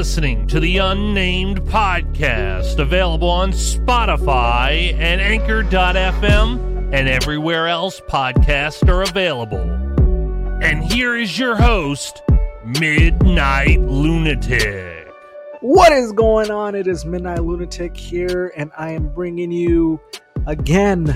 listening to the Unnamed Podcast, available on Spotify and Anchor.fm and everywhere else podcasts are available. And here is your host, Midnight Lunatic. What is going on? It is Midnight Lunatic here, and I am bringing you again.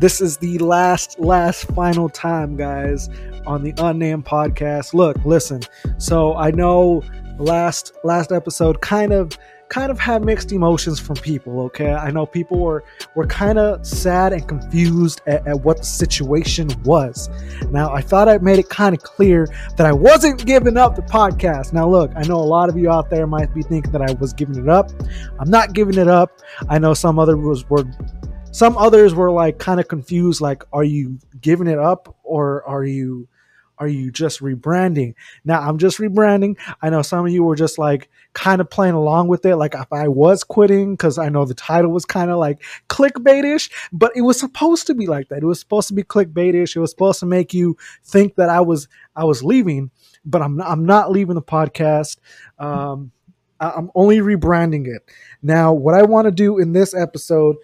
This is the last, last, final time, guys, on the Unnamed podcast. Look, listen. So I know last last episode kind of kind of had mixed emotions from people okay? I know people were were kind of sad and confused at, at what the situation was. Now i thought i made it kind of clear that i wasn't giving up the podcast. Now look i know a lot of you out there might be thinking that i was giving it up. I'm not giving it up. I know some others were some others were like kind of confused like are you giving it up or are you are you just rebranding? Now I'm just rebranding. I know some of you were just like kind of playing along with it, like if I was quitting, because I know the title was kind of like clickbaitish, but it was supposed to be like that. It was supposed to be clickbaitish. It was supposed to make you think that I was I was leaving, but I'm I'm not leaving the podcast. Um, I'm only rebranding it. Now, what I want to do in this episode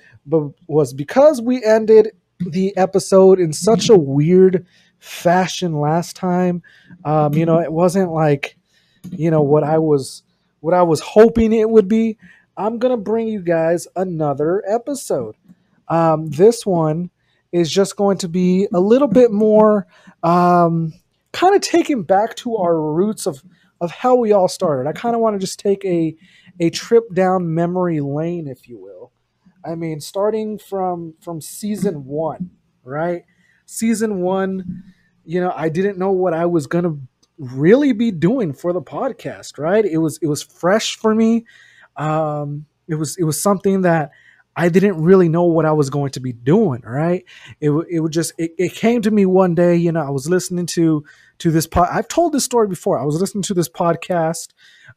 was because we ended the episode in such a weird fashion last time. Um, you know, it wasn't like, you know, what I was what I was hoping it would be. I'm gonna bring you guys another episode. Um, this one is just going to be a little bit more um, kind of taken back to our roots of of how we all started. I kind of want to just take a a trip down memory lane, if you will. I mean, starting from from season one, right? Season one, you know, I didn't know what I was gonna really be doing for the podcast, right? It was it was fresh for me. Um, it was it was something that I didn't really know what I was going to be doing, right? It it would just it, it came to me one day, you know, I was listening to to this pod. I've told this story before. I was listening to this podcast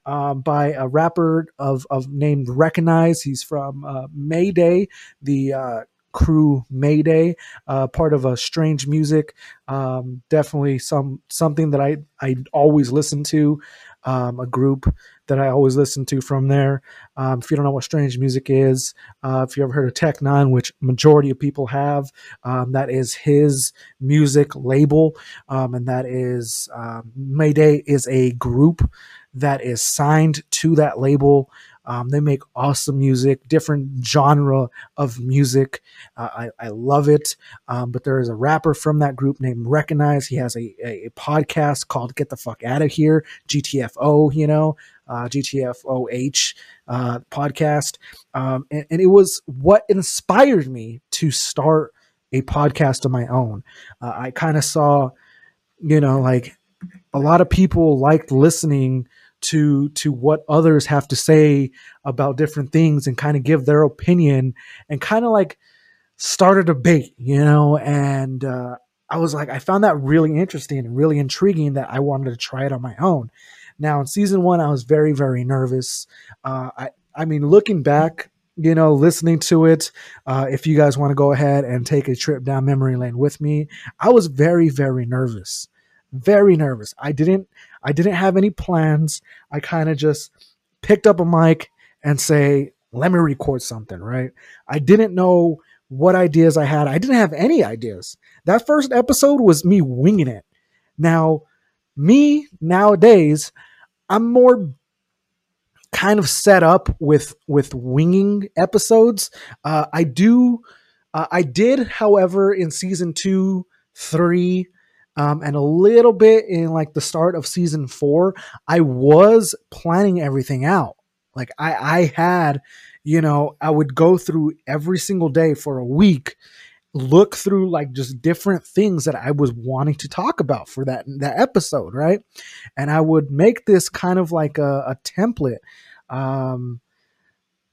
um, by a rapper of of named Wrekonize. He's from uh, Mayday, the uh, crew Mayday, uh, part of a Strange Music. Um, definitely some something that I I always listen to. Um, a group that I always listen to from there. Um, if you don't know what Strange Music is, uh, if you ever heard of Tech N9ne, which majority of people have, um, that is his music label, um, and that is um, Mayday is a group that is signed to that label. Um, they make awesome music, different genre of music. Uh, I, I love it. Um, but there is a rapper from that group named Wrekonize. He has a, a, a podcast called Get the Fuck Out of Here, GTFO, you know, uh, GTFOH uh, podcast. Um, and, and it was what inspired me to start a podcast of my own. Uh, I kind of saw, you know, like a lot of people liked listening to to what others have to say about different things and kind of give their opinion and kind of like start a debate, you know, and uh, I was like, I found that really interesting and really intriguing that I wanted to try it on my own. Now, in season one, I was very, very nervous. Uh, I, I mean, looking back, you know, listening to it, uh, if you guys want to go ahead and take a trip down memory lane with me, I was very, very nervous, very nervous. I didn't, I didn't have any plans. I kind of just picked up a mic and say, let me record something, right? I didn't know what ideas I had. I didn't have any ideas. That first episode was me winging it. Now, me nowadays, I'm more kind of set up with with winging episodes. Uh, I do, uh, I did, however, in season two, three, um, and a little bit in like the start of season four, I was planning everything out. Like I, I had, you know, I would go through every single day for a week look through like just different things that I was wanting to talk about for that that episode, right? And I would make this kind of like a, a template, um,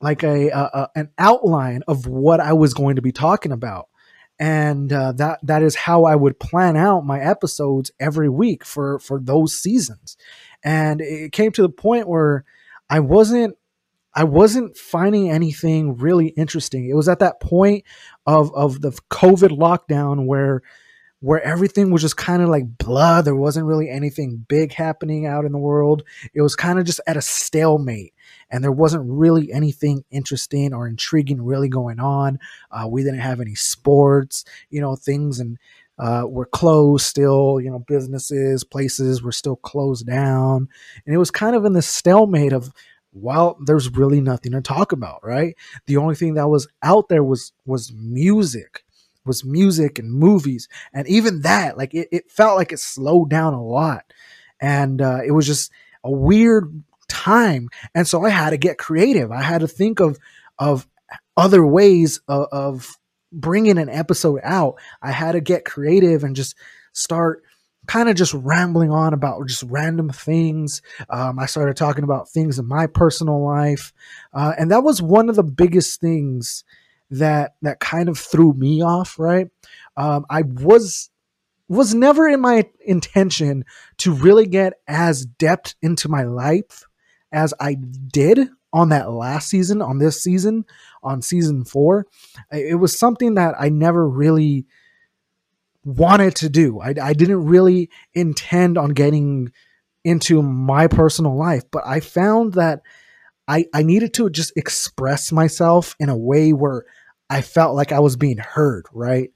like a, a, a an outline of what I was going to be talking about, and uh, that that is how I would plan out my episodes every week for for those seasons. And it came to the point where I wasn't I wasn't finding anything really interesting. It was at that point of of the COVID lockdown where where everything was just kind of like blah. There wasn't really anything big happening out in the world. It was kind of just at a stalemate, and there wasn't really anything interesting or intriguing really going on. Uh, we didn't have any sports, you know, things and uh, were closed still. You know, businesses, places were still closed down, and it was kind of in the stalemate of well, there's really nothing to talk about, right? The only thing that was out there was was music, was music and movies, and even that, like it, it felt like it slowed down a lot, and uh, it was just a weird time, and so I had to get creative. I had to think of of other ways of, of bringing an episode out. I had to get creative and just start kind of just rambling on about just random things. Um, I started talking about things in my personal life, uh, and that was one of the biggest things that that kind of threw me off. Right, um, I was was never in my intention to really get as depth into my life as I did on that last season, on this season, on season four. It was something that I never really wanted to do. I, I didn't really intend on getting into my personal life, but I found that I, I needed to just express myself in a way where I felt like I was being heard, right?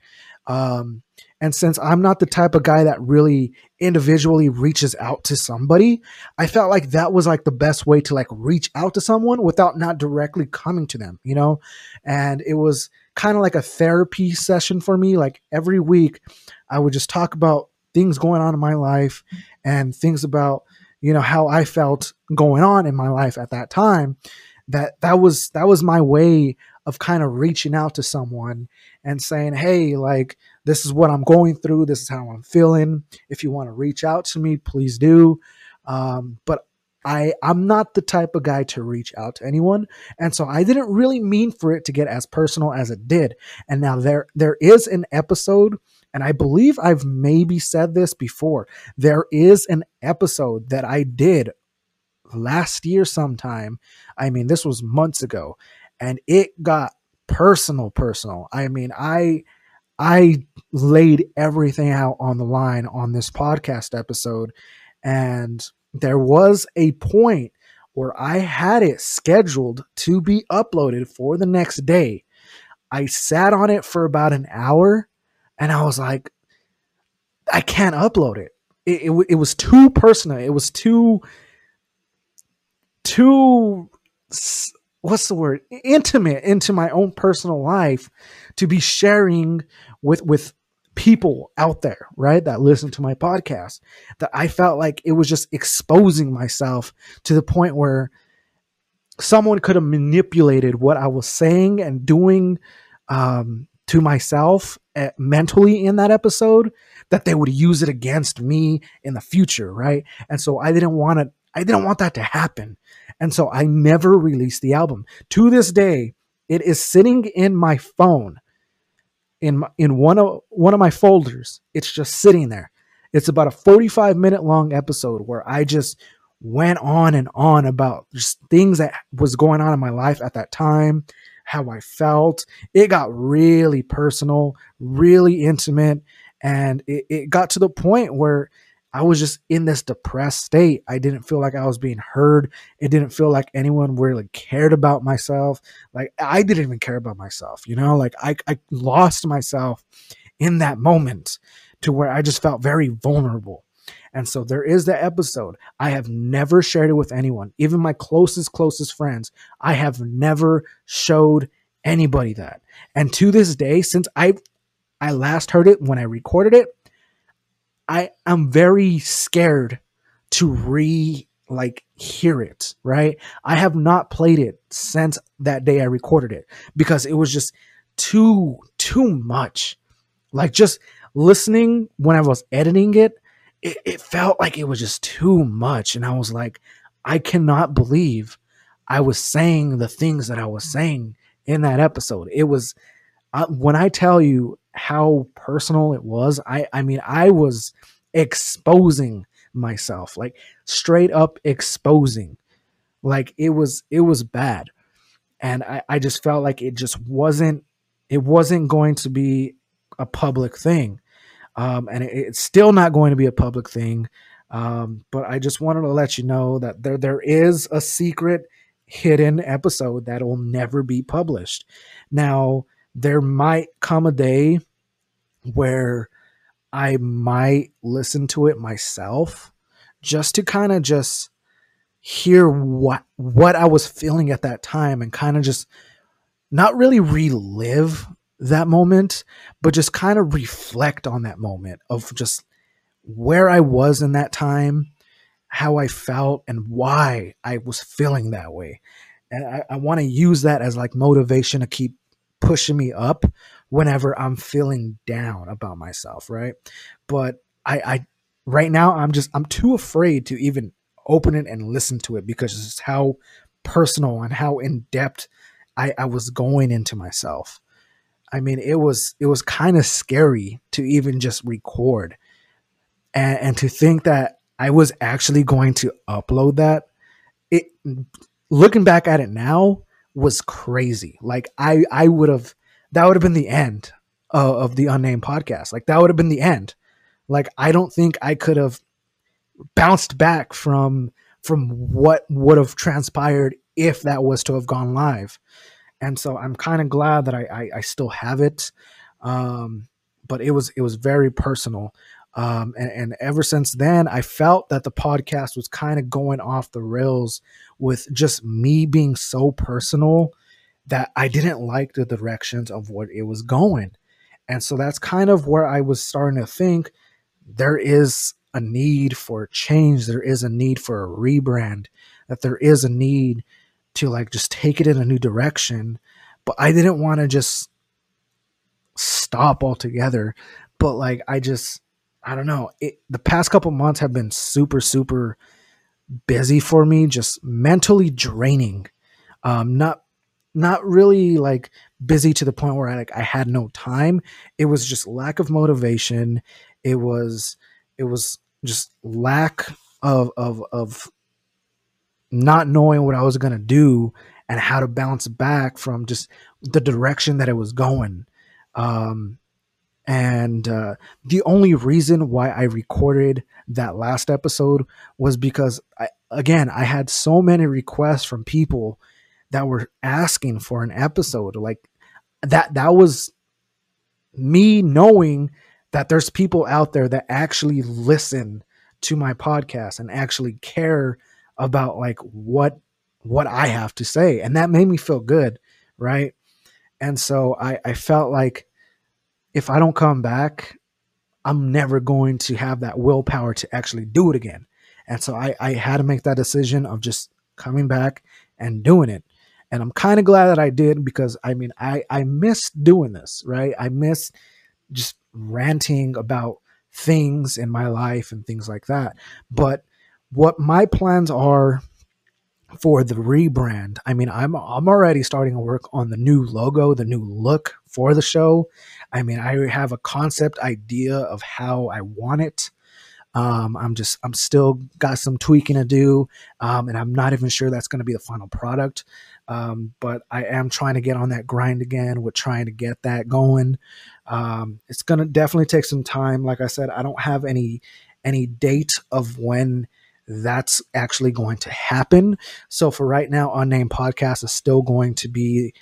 Um, and since I'm not the type of guy that really individually reaches out to somebody, I felt like that was like the best way to like reach out to someone without not directly coming to them, you know? And it was kind of like a therapy session for me. Like every week, I would just talk about things going on in my life and things about, you know, how I felt going on in my life at that time. That that was that was my way of kind of reaching out to someone and saying, "Hey, like this is what I'm going through. This is how I'm feeling. If you want to reach out to me, please do." Um, but I I'm not the type of guy to reach out to anyone, and so I didn't really mean for it to get as personal as it did. And now there there is an episode, and I believe I've maybe said this before. There is an episode that I did last year sometime. I mean, this was months ago, and it got personal personal. I mean, I I laid everything out on the line on this podcast episode and there was a point where I had it scheduled to be uploaded for the next day. I sat on it for about an hour and I was like, I can't upload it. It, it, it was too personal. It was too, too, what's the word? Intimate into my own personal life to be sharing with, with people out there, right, that listen to my podcast, that I felt like it was just exposing myself to the point where someone could have manipulated what I was saying and doing um, to myself uh, mentally in that episode, that they would use it against me in the future, right? And so I didn't want it. I didn't want that to happen. And so I never released the album. To this day, it is sitting in my phone in my, in one of one of my folders. It's just sitting there. It's about a 45 minute long episode where I just went on and on about just things that was going on in my life at that time, how I felt. It got really personal, really intimate, and it, it got to the point where I was just in this depressed state. I didn't feel like I was being heard. It didn't feel like anyone really cared about myself. Like I didn't even care about myself, you know? Like I, I lost myself in that moment to where I just felt very vulnerable. And so there is the episode. I have never shared it with anyone, even my closest, closest friends. I have never showed anybody that. And to this day, since I I last heard it when I recorded it, I am very scared to re like hear it, right? I have not played it since that day I recorded it because it was just too too much. Like just listening when I was editing it, it, it felt like it was just too much. And I was like, I cannot believe I was saying the things that I was saying in that episode. It was uh, when I tell you how personal it was, I I mean I was exposing myself, like straight up exposing. Like it was it was bad. And I, I just felt like it just wasn't it wasn't going to be a public thing. Um, and it, it's still not going to be a public thing. Um, but I just wanted to let you know that there there is a secret hidden episode that will never be published. Now, there might come a day where I might listen to it myself just to kind of just hear what what I was feeling at that time and kind of just not really relive that moment, but just kind of reflect on that moment of just where I was in that time, how I felt, and why I was feeling that way. And I, I want to use that as like motivation to keep pushing me up whenever I'm feeling down about myself, right? But I, I right now I'm just I'm too afraid to even open it and listen to it because it's how personal and how in depth I, I was going into myself. I mean, it was it was kind of scary to even just record, and, and to think that I was actually going to upload that. It looking back at it now was crazy. Like I I would have that would have been the end of, of the unnamed podcast. Like that would have been the end. Like I don't think I could have bounced back from from what would have transpired if that was to have gone live. And so I'm kind of glad that I, I, I still have it. Um, but it was it was very personal. Um, and, and ever since then, I felt that the podcast was kind of going off the rails with just me being so personal that I didn't like the directions of what it was going. And so that's kind of where I was starting to think there is a need for change, there is a need for a rebrand, that there is a need to like just take it in a new direction. But I didn't want to just stop altogether. But like I just I don't know. It, the past couple months have been super super busy for me, just mentally draining. Um, not not really like busy to the point where I like I had no time. It was just lack of motivation. It was it was just lack of of of not knowing what I was gonna do and how to bounce back from just the direction that it was going. Um, and uh, the only reason why I recorded that last episode was because I, again I had so many requests from people that were asking for an episode like that that was me knowing that there's people out there that actually listen to my podcast and actually care about like what what I have to say and that made me feel good right and so I I felt like if I don't come back I'm never going to have that willpower to actually do it again and so I I had to make that decision of just coming back and doing it and I'm kind of glad that I did because I mean I I miss doing this, right? I miss just ranting about things in my life and things like that. But what my plans are for the rebrand, I mean I'm I'm already starting to work on the new logo, the new look for the show. I mean I have a concept idea of how I want it. Um, I'm just, I'm still got some tweaking to do, um, and I'm not even sure that's going to be the final product. Um, but I am trying to get on that grind again with trying to get that going. Um, it's to definitely take some time. Like I said, I don't have any any date of when that's actually going to happen. So for right now, unnamed podcast is still going to be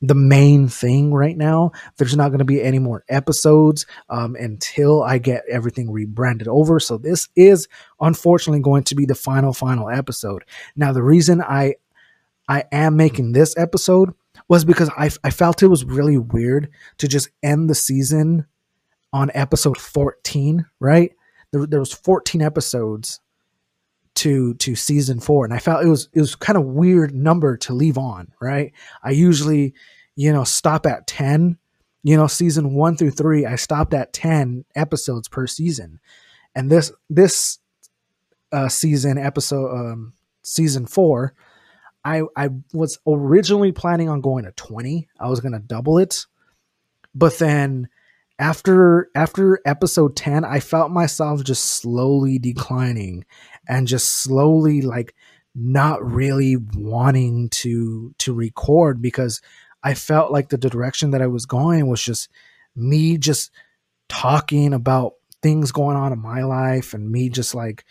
the main thing right now. There's not going to be any more episodes um, until I get everything rebranded over. So this is unfortunately going to be the final final episode. Now the reason I I am making this episode was because I I felt it was really weird to just end the season on episode 14. Right there, there was 14 episodes to to season four and i felt it was it was kind of weird number to leave on right i usually you know stop at 10 you know, season one through three, I stopped at 10 episodes per season. And this, this, uh, season episode, um, season four, I, I was originally planning on going to 20. I was to double it. But then after, after episode 10, I felt myself just slowly declining and just slowly like not really wanting to, to record because I felt like the direction that I was going was just me just talking about things going on in my life and me just like,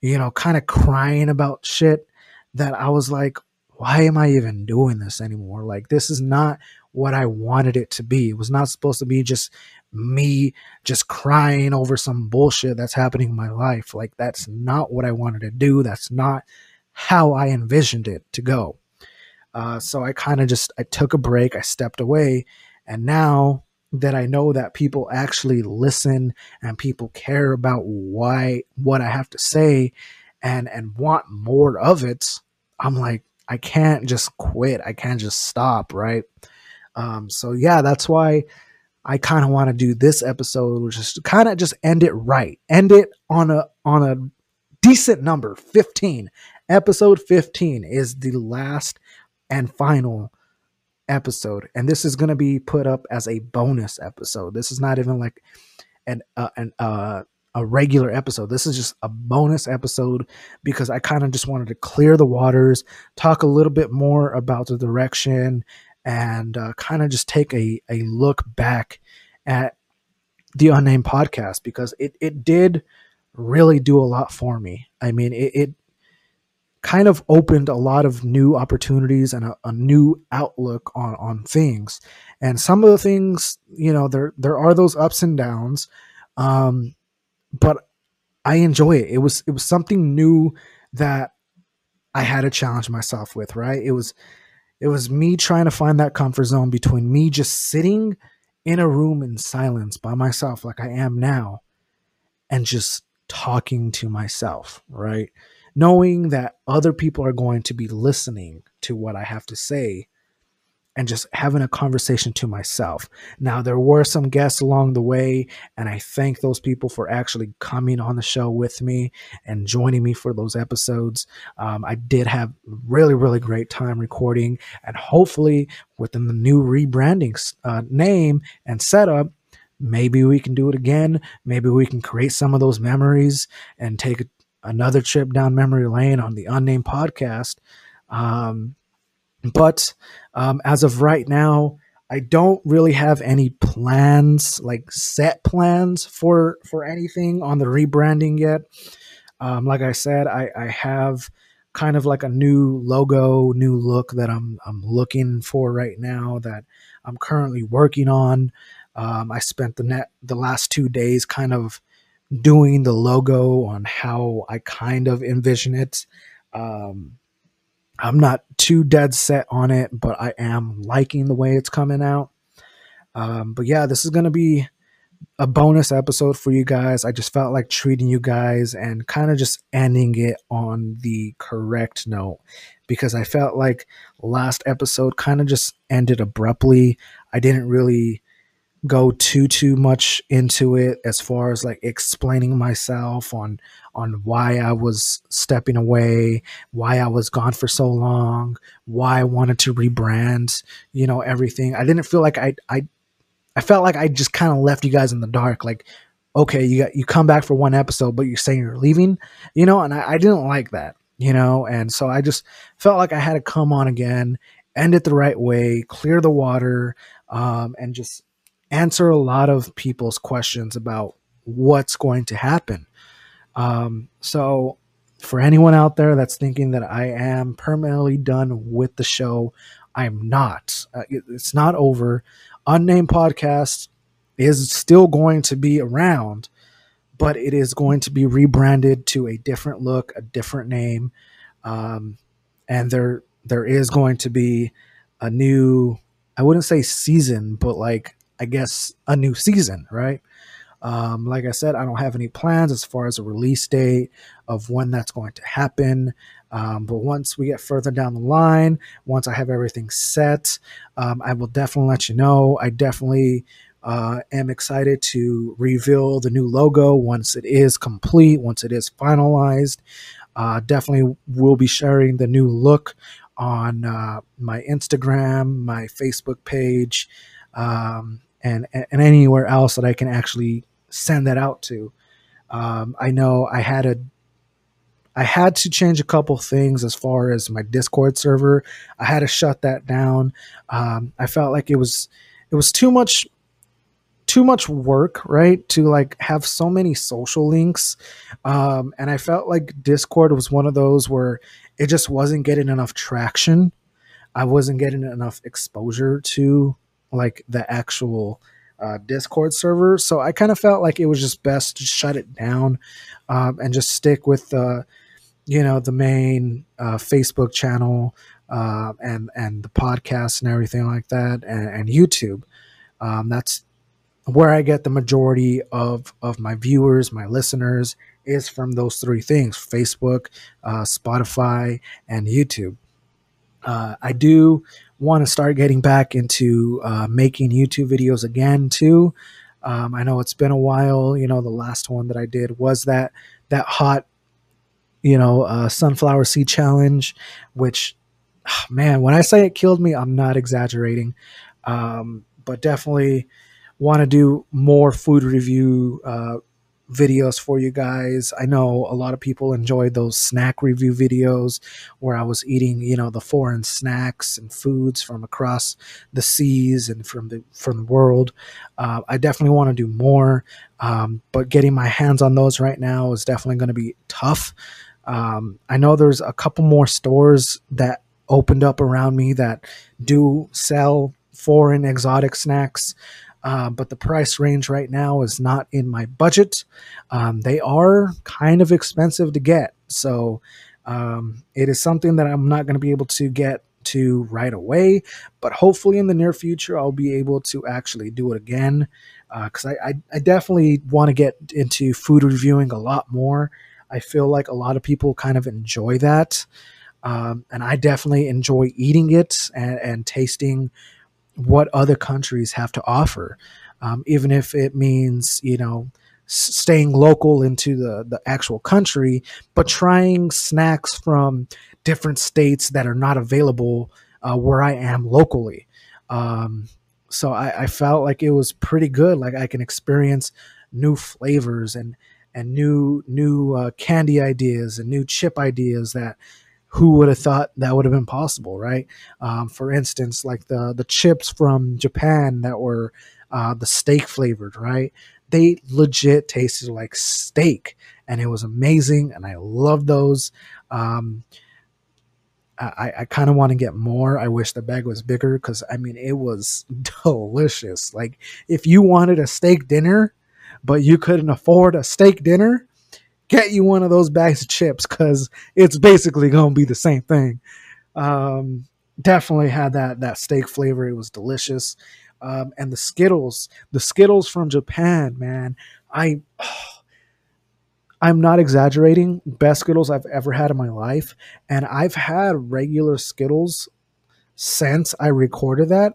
you know, kind of crying about shit that I was like, why am I even doing this anymore? Like, this is not what I wanted it to be. It was not supposed to be just me just crying over some bullshit that's happening in my life. Like, that's not what I wanted to do. That's not how I envisioned it to go. Uh, so I kind of just I took a break, I stepped away, and now that I know that people actually listen and people care about why what I have to say and and want more of it, I'm like I can't just quit. I can't just stop, right? Um, so yeah, that's why I kind of want to do this episode, which is kind of just end it right, end it on a on a decent number, 15. Episode 15 is the last and final episode and this is going to be put up as a bonus episode. This is not even like an uh, an uh a regular episode. This is just a bonus episode because i kind of just wanted to clear the waters talk a little bit more about the direction and uh, kind of just take a, a look back at the unnamed podcast because it, it did really do a lot for me i mean it, it kind of opened a lot of new opportunities and a, a, new outlook on on things. And some of the things, you know, there there are those ups and downs, um, but I enjoy it. It was it was something new that I had to challenge myself with. Right? It was it was me trying to find that comfort zone between me just sitting in a room in silence by myself, like I am now, and just talking to myself. Right? knowing that other people are going to be listening to what I have to say and just having a conversation to myself. Now, there were some guests along the way, and I thank those people for actually coming on the show with me and joining me for those episodes. Um, I did have really, really great time recording, and hopefully, within the new rebranding uh, name and setup, maybe we can do it again. Maybe we can create some of those memories and take another trip down memory lane on the unnamed podcast. Um, but um, as of right now, I don't really have any plans, like set plans for for anything on the rebranding yet. Um, like I said, I, I have kind of like a new logo, new look that I'm I'm looking for right now that I'm currently working on. Um, I spent the net the last two days kind of doing the logo on how I kind of envision it. Um, I'm not too dead set on it, but I am liking the way it's coming out. Um, but yeah, this is going to be a bonus episode for you guys. I just felt like treating you guys and kind of just ending it on the correct note because I felt like last episode kind of just ended abruptly. I didn't really go too too much into it as far as like explaining myself on on why I was stepping away, why I was gone for so long, why I wanted to rebrand, you know, everything. I didn't feel like I I I felt like I just kind of left you guys in the dark like okay, you got you come back for one episode but you're saying you're leaving, you know, and I, I didn't like that, you know, and so I just felt like I had to come on again, end it the right way, clear the water, um, and just answer a lot of people's questions about what's going to happen. Um, so, for anyone out there that's thinking that I am permanently done with the show, I'm not. Uh, it, it's not over. Unnamed Podcast is still going to be around, but it is going to be rebranded to a different look, a different name, um, and there there is going to be a new. I wouldn't say season, but like I guess, a new season, right? Um, like I said, I don't have any plans as far as a release date of when that's going to happen. Um, but once we get further down the line, once I have everything set, um, I will definitely let you know. I definitely uh, am excited to reveal the new logo once it is complete, once it is finalized. Uh, definitely will be sharing the new look on uh, my Instagram, my Facebook page, um, and, and anywhere else that I can actually send that out to. Um, I know I had a I had to change a couple things as far as my Discord server. I had to shut that down. Um, I felt like it was it was too much too much work, right? To like have so many social links. Um, and I felt like Discord was one of those where it just wasn't getting enough traction. I wasn't getting enough exposure to like the actual uh, Discord server. So I kind of felt like it was just best to shut it down um, and just stick with the, you know, the main uh, Facebook channel uh, and and the podcast and everything like that, and, and YouTube. Um, that's where I get the majority of of my viewers, my listeners, is from those three things: Facebook, uh, Spotify, and YouTube. Uh, I do want to start getting back into uh, making YouTube videos again too. Um, I know it's been a while. You know, the last one that I did was that that hot, you know, uh, sunflower seed challenge, which, oh, man, when I say it killed me, I'm not exaggerating. Um, but definitely want to do more food review uh, videos for you guys. I know a lot of people enjoyed those snack review videos where I was eating, you know, the foreign snacks and foods from across the seas and from the from the world. Uh, I definitely want to do more, um, but getting my hands on those right now is definitely going to be tough. Um, I know there's a couple more stores that opened up around me that do sell foreign exotic snacks. Uh, but the price range right now is not in my budget. Um, they are kind of expensive to get. So um, it is something that I'm not going to be able to get to right away. But hopefully in the near future, I'll be able to actually do it again. Because uh, I, I, I definitely want to get into food reviewing a lot more. I feel like a lot of people kind of enjoy that. Um, and I definitely enjoy eating it and, and tasting what other countries have to offer, um, even if it means you know staying local into the the actual country, but trying snacks from different states that are not available uh, where I am locally. Um, so I, I felt like it was pretty good. Like I can experience new flavors and and new new uh, candy ideas and new chip ideas that who would have thought that would have been possible, right? Um, for instance, like the the chips from Japan that were uh, the steak flavored, right? They legit tasted like steak, and it was amazing, and I love those. Um, I, I kind of want to get more. I wish the bag was bigger because I mean it was delicious. Like if you wanted a steak dinner, but you couldn't afford a steak dinner, get you one of those bags of chips because it's basically to be the same thing. Um, definitely had that that steak flavor. It was delicious. Um, and the Skittles, the Skittles from Japan, man, I. Oh, I'm not exaggerating. Best Skittles I've ever had in my life. And I've had regular Skittles since I recorded that.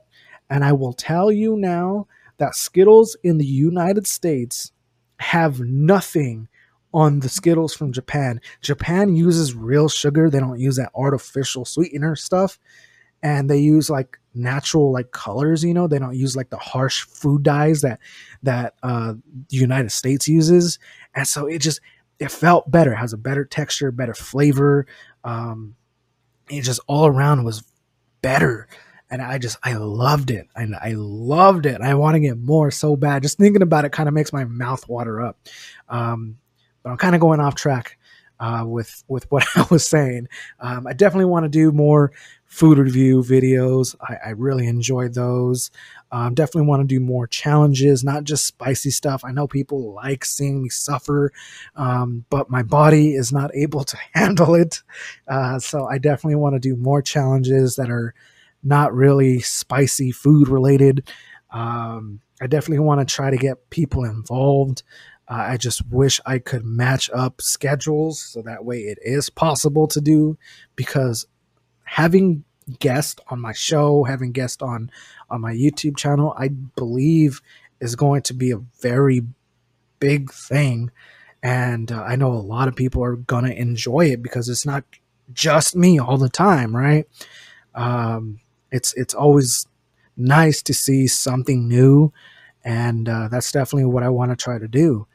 And I will tell you now that Skittles in the United States have nothing on the Skittles from Japan. Japan uses real sugar. They don't use that artificial sweetener stuff. And they use like natural like colors, you know. They don't use like the harsh food dyes that that uh the United States uses. And so it just it felt better, it has a better texture, better flavor. Um it just all around was better and I just I loved it. and I loved it. I want to get more so bad. Just thinking about it kind of makes my mouth water up. Um, but I'm kind of going off track uh, with with what I was saying. Um, I definitely want to do more food review videos. I, I really enjoy those. Um, definitely want to do more challenges, not just spicy stuff. I know people like seeing me suffer, um, but my body is not able to handle it. Uh, so I definitely want to do more challenges that are not really spicy food related. Um, I definitely want to try to get people involved. Uh, I just wish I could match up schedules so that way it is possible to do because having guests on my show, having guests on on my YouTube channel, I believe is going to be a very big thing and uh, I know a lot of people are going to enjoy it because it's not just me all the time, right? Um, it's it's always nice to see something new, and uh, that's definitely what I want to try to do.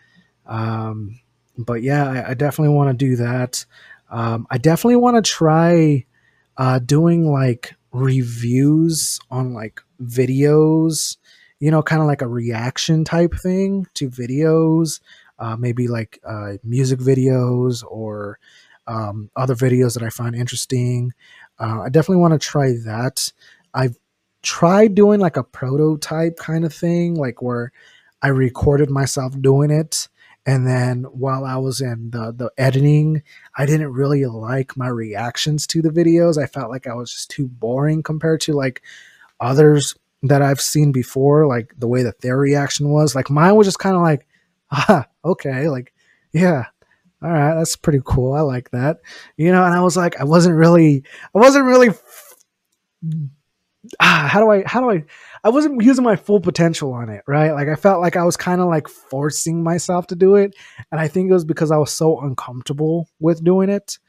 Um, but yeah, I, I definitely want to do that. Um, I definitely want to try uh, doing like reviews on like videos, you know, kind of like a reaction type thing to videos, uh, maybe like uh, music videos or um, other videos that I find interesting. Uh, I definitely want to try that. I've tried doing like a prototype kind of thing, like where I recorded myself doing it. And then while I was in the, the editing, I didn't really like my reactions to the videos. I felt like I was just too boring compared to like others that I've seen before, like the way that their reaction was. Like mine was just kind of like, ah, okay, like, yeah, all right, that's pretty cool. I like that, you know. And I was like, I wasn't really, I wasn't really ah, how do I how do I I wasn't using my full potential on it, right? Like I felt like I was kind of like forcing myself to do it, and I think it was because I was so uncomfortable with doing it.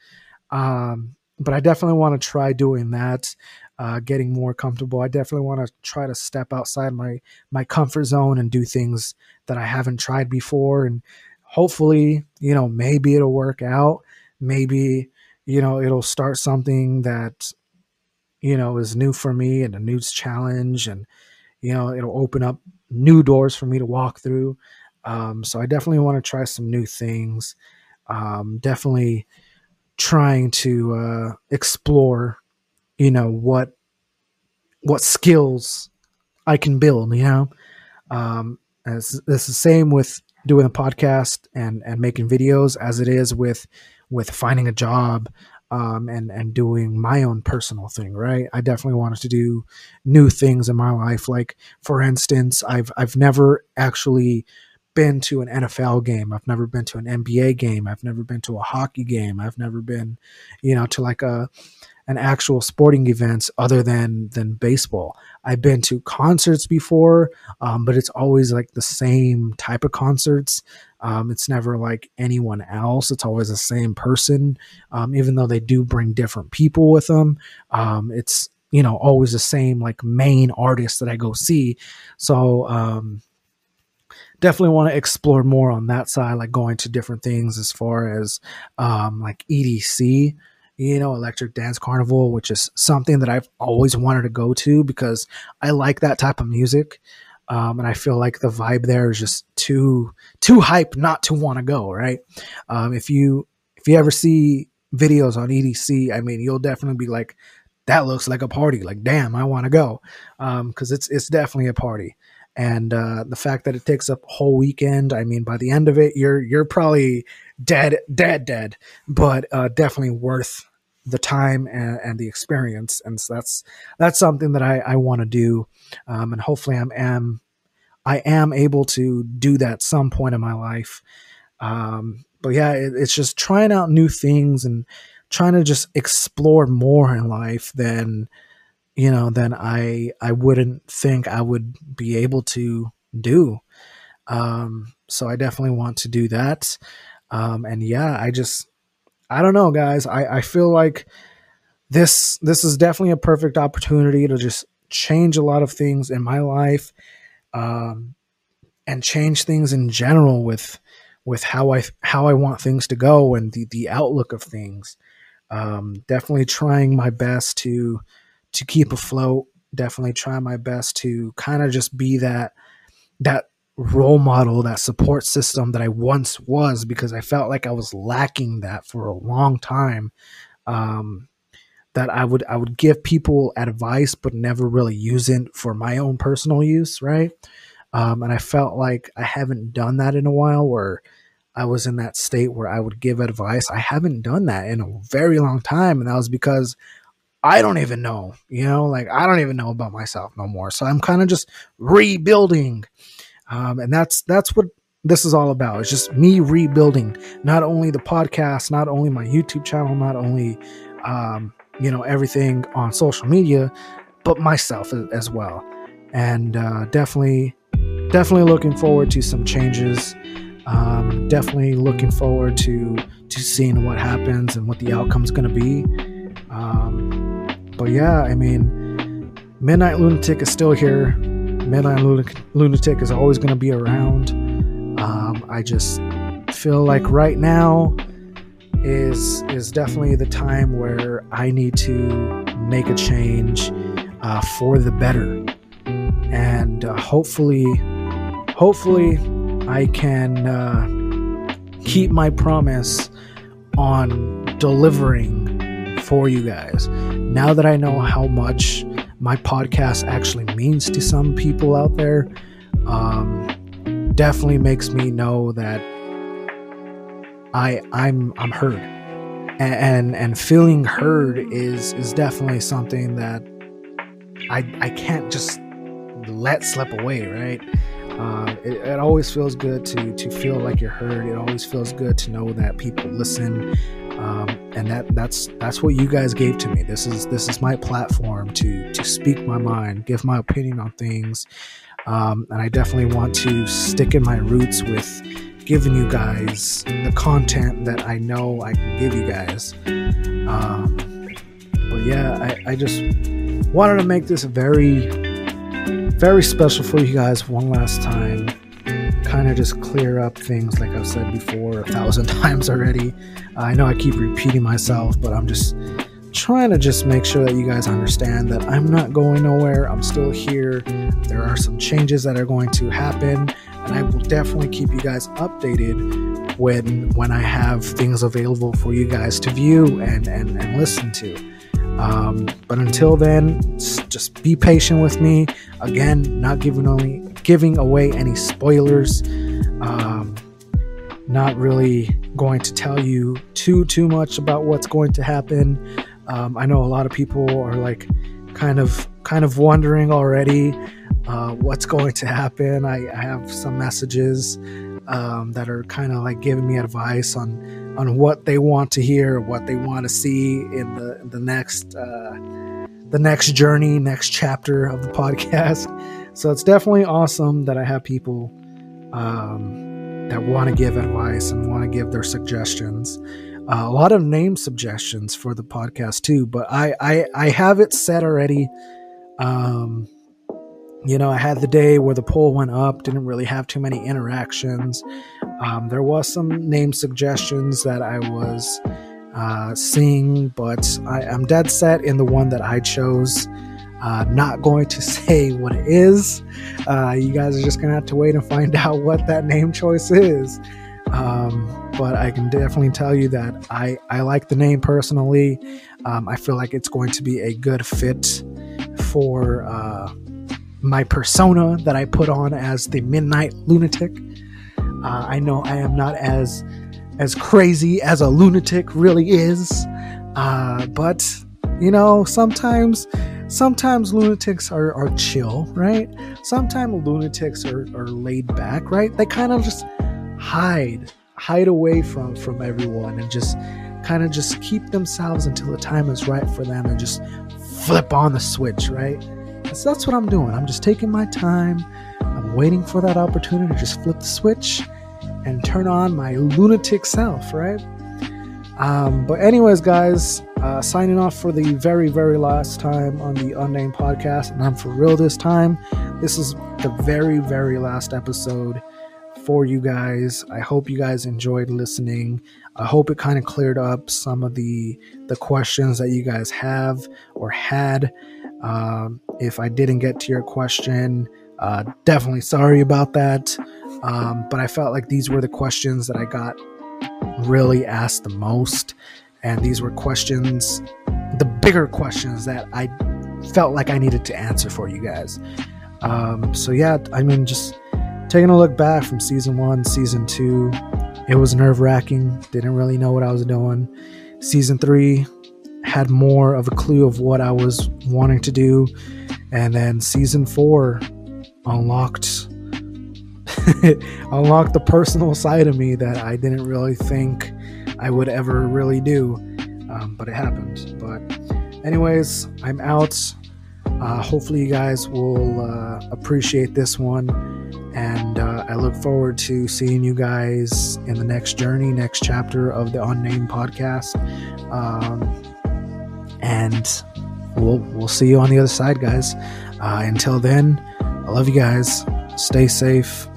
Um, but I definitely want to try doing that, uh, getting more comfortable. I definitely want to try to step outside my my comfort zone and do things that I haven't tried before, and hopefully, you know, maybe it'll work out. Maybe you know it'll start something that you know, is new for me and a new challenge. And, you know, it'll open up new doors for me to walk through. Um, so I definitely want to try some new things. Um, definitely trying to uh, explore, you know, what what skills I can build. You know, um, as it's the same with doing a podcast and and making videos as it is with with finding a job um, and and doing my own personal thing. Right, I definitely wanted to do new things in my life. Like for instance, I've I've never actually been to an NFL game. I've never been to an NBA game. I've never been to a hockey game. I've never been, you know, to like a an actual sporting events other than than baseball. I've been to concerts before, um, but it's always like the same type of concerts. Um, it's never like anyone else. It's always the same person, um, even though they do bring different people with them. Um, it's you know always the same like main artist that I go see. So um, definitely want to explore more on that side, like going to different things as far as um, like EDC you know, Electric Dance Carnival, which is something that I've always wanted to go to because I like that type of music. Um, and I feel like the vibe there is just too too hype not to want to go. Right? Um, if you if you ever see videos on EDC, I mean, you'll definitely be like, "That looks like a party." Like, damn, I want to go because um, it's it's definitely a party. And uh, the fact that it takes up a whole weekend, I mean, by the end of it, you're you're probably dead, dead, dead, but uh, definitely worth the time and, and, the experience. And so that's that's something that I, I want to do, um, and hopefully I'm am I am able to do that some point in my life. Um, but yeah, it, it's just trying out new things and trying to just explore more in life than you know than I I wouldn't think I would be able to do. Um, so I definitely want to do that. Um, and yeah, I just I don't know, guys. I, I feel like this this is definitely a perfect opportunity to just change a lot of things in my life, um, and change things in general with with how I how I want things to go and the the outlook of things. Um, definitely trying my best to to keep afloat. Definitely trying my best to kind of just be that that role model, that support system that I once was because I felt like I was lacking that for a long time. Um, that I would I would give people advice but never really use it for my own personal use, right? Um, and I felt like I haven't done that in a while where I was in that state where I would give advice. I haven't done that in a very long time, and that was because I don't even know, you know, like I don't even know about myself no more. So I'm kind of just rebuilding. Um, and that's that's what this is all about. It's just me rebuilding not only the podcast, not only my YouTube channel, not only um, you know everything on social media, but myself as well. And uh, definitely, definitely looking forward to some changes. Um, definitely looking forward to to seeing what happens and what the outcome's going to be. Um, but yeah, I mean, Midnight Lunatic is still here. Midnight Lunatic is always going to be around. Um, I just feel like right now is is definitely the time where I need to make a change uh, for the better, and uh, hopefully, hopefully, I can uh, keep my promise on delivering for you guys. Now that I know how much my podcast actually means to some people out there, um, definitely makes me know that I I'm I'm heard, and and, and feeling heard is is definitely something that I I can't just let slip away, right? Uh, it, it, always feels good to to feel like you're heard. It always feels good to know that people listen, um, and that that's that's what you guys gave to me. This is this is my platform to to speak my mind, give my opinion on things, um, and I definitely want to stick in my roots with giving you guys the content that I know I can give you guys. Um, but yeah, I, I just wanted to make this very, very special for you guys one last time. Kind of just clear up things like I've said before a thousand times already. I know I keep repeating myself, but I'm just trying to just make sure that you guys understand that I'm not going nowhere. I'm still here. There are some changes that are going to happen, and I will definitely keep you guys updated when when I have things available for you guys to view and and, and listen to. Um, but until then, just be patient with me. Again, not giving only giving away any spoilers. Um, not really going to tell you too too much about what's going to happen. Um, I know a lot of people are like kind of kind of wondering already uh, what's going to happen. I, I have some messages um, that are kind of like giving me advice on on what they want to hear, what they want to see in the the next uh, the next journey, next chapter of the podcast. So it's definitely awesome that I have people um, that want to give advice and want to give their suggestions. Uh, a lot of name suggestions for the podcast too, but I I, I have it set already. Um, you know, I had the day where the poll went up, didn't really have too many interactions. Um, there was some name suggestions that I was uh, seeing, but I, am dead set in the one that I chose. Uh, not going to say what it is. Uh, you guys are just gonna have to wait and find out what that name choice is. Um, but I can definitely tell you that I, I like the name personally. Um, I feel like it's going to be a good fit for uh, my persona that I put on as the Midnight Lunatic. Uh, I know I am not as as crazy as a lunatic really is, uh, but you know sometimes sometimes lunatics are, are chill, right? Sometimes lunatics are, are laid back, right? They kind of just hide hide away from from everyone and just kind of just keep themselves until the time is right for them and just flip on the switch right so that's what i'm doing i'm just taking my time i'm waiting for that opportunity to just flip the switch and turn on my lunatic self right um, but anyways guys uh, signing off for the very very last time on the unnamed podcast and i'm for real this time this is the very very last episode for you guys. I hope you guys enjoyed listening. I hope it kind of cleared up some of the the questions that you guys have or had. Um, if I didn't get to your question, uh, definitely sorry about that. Um, but I felt like these were the questions that I got really asked the most, and these were questions, the bigger questions that I felt like I needed to answer for you guys. Um, so yeah, I mean, just taking a look back from season one, season two, it was nerve wracking. Didn't really know what I was doing. Season three had more of a clue of what I was wanting to do. And then season four unlocked unlocked the personal side of me that I didn't really think I would ever really do. Um, but it happened. But, anyways, I'm out. Uh, hopefully, you guys will uh, appreciate this one. And uh, I look forward to seeing you guys in the next journey, next chapter of the Unnamed podcast. Um, and we'll, we'll see you on the other side, guys. Uh, until then, I love you guys. Stay safe.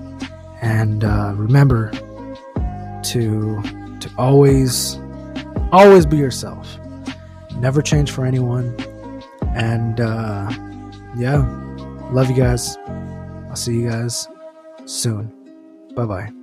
And uh, remember to to always always be yourself. Never change for anyone. And uh, yeah, love you guys. I'll see you guys soon. Bye bye.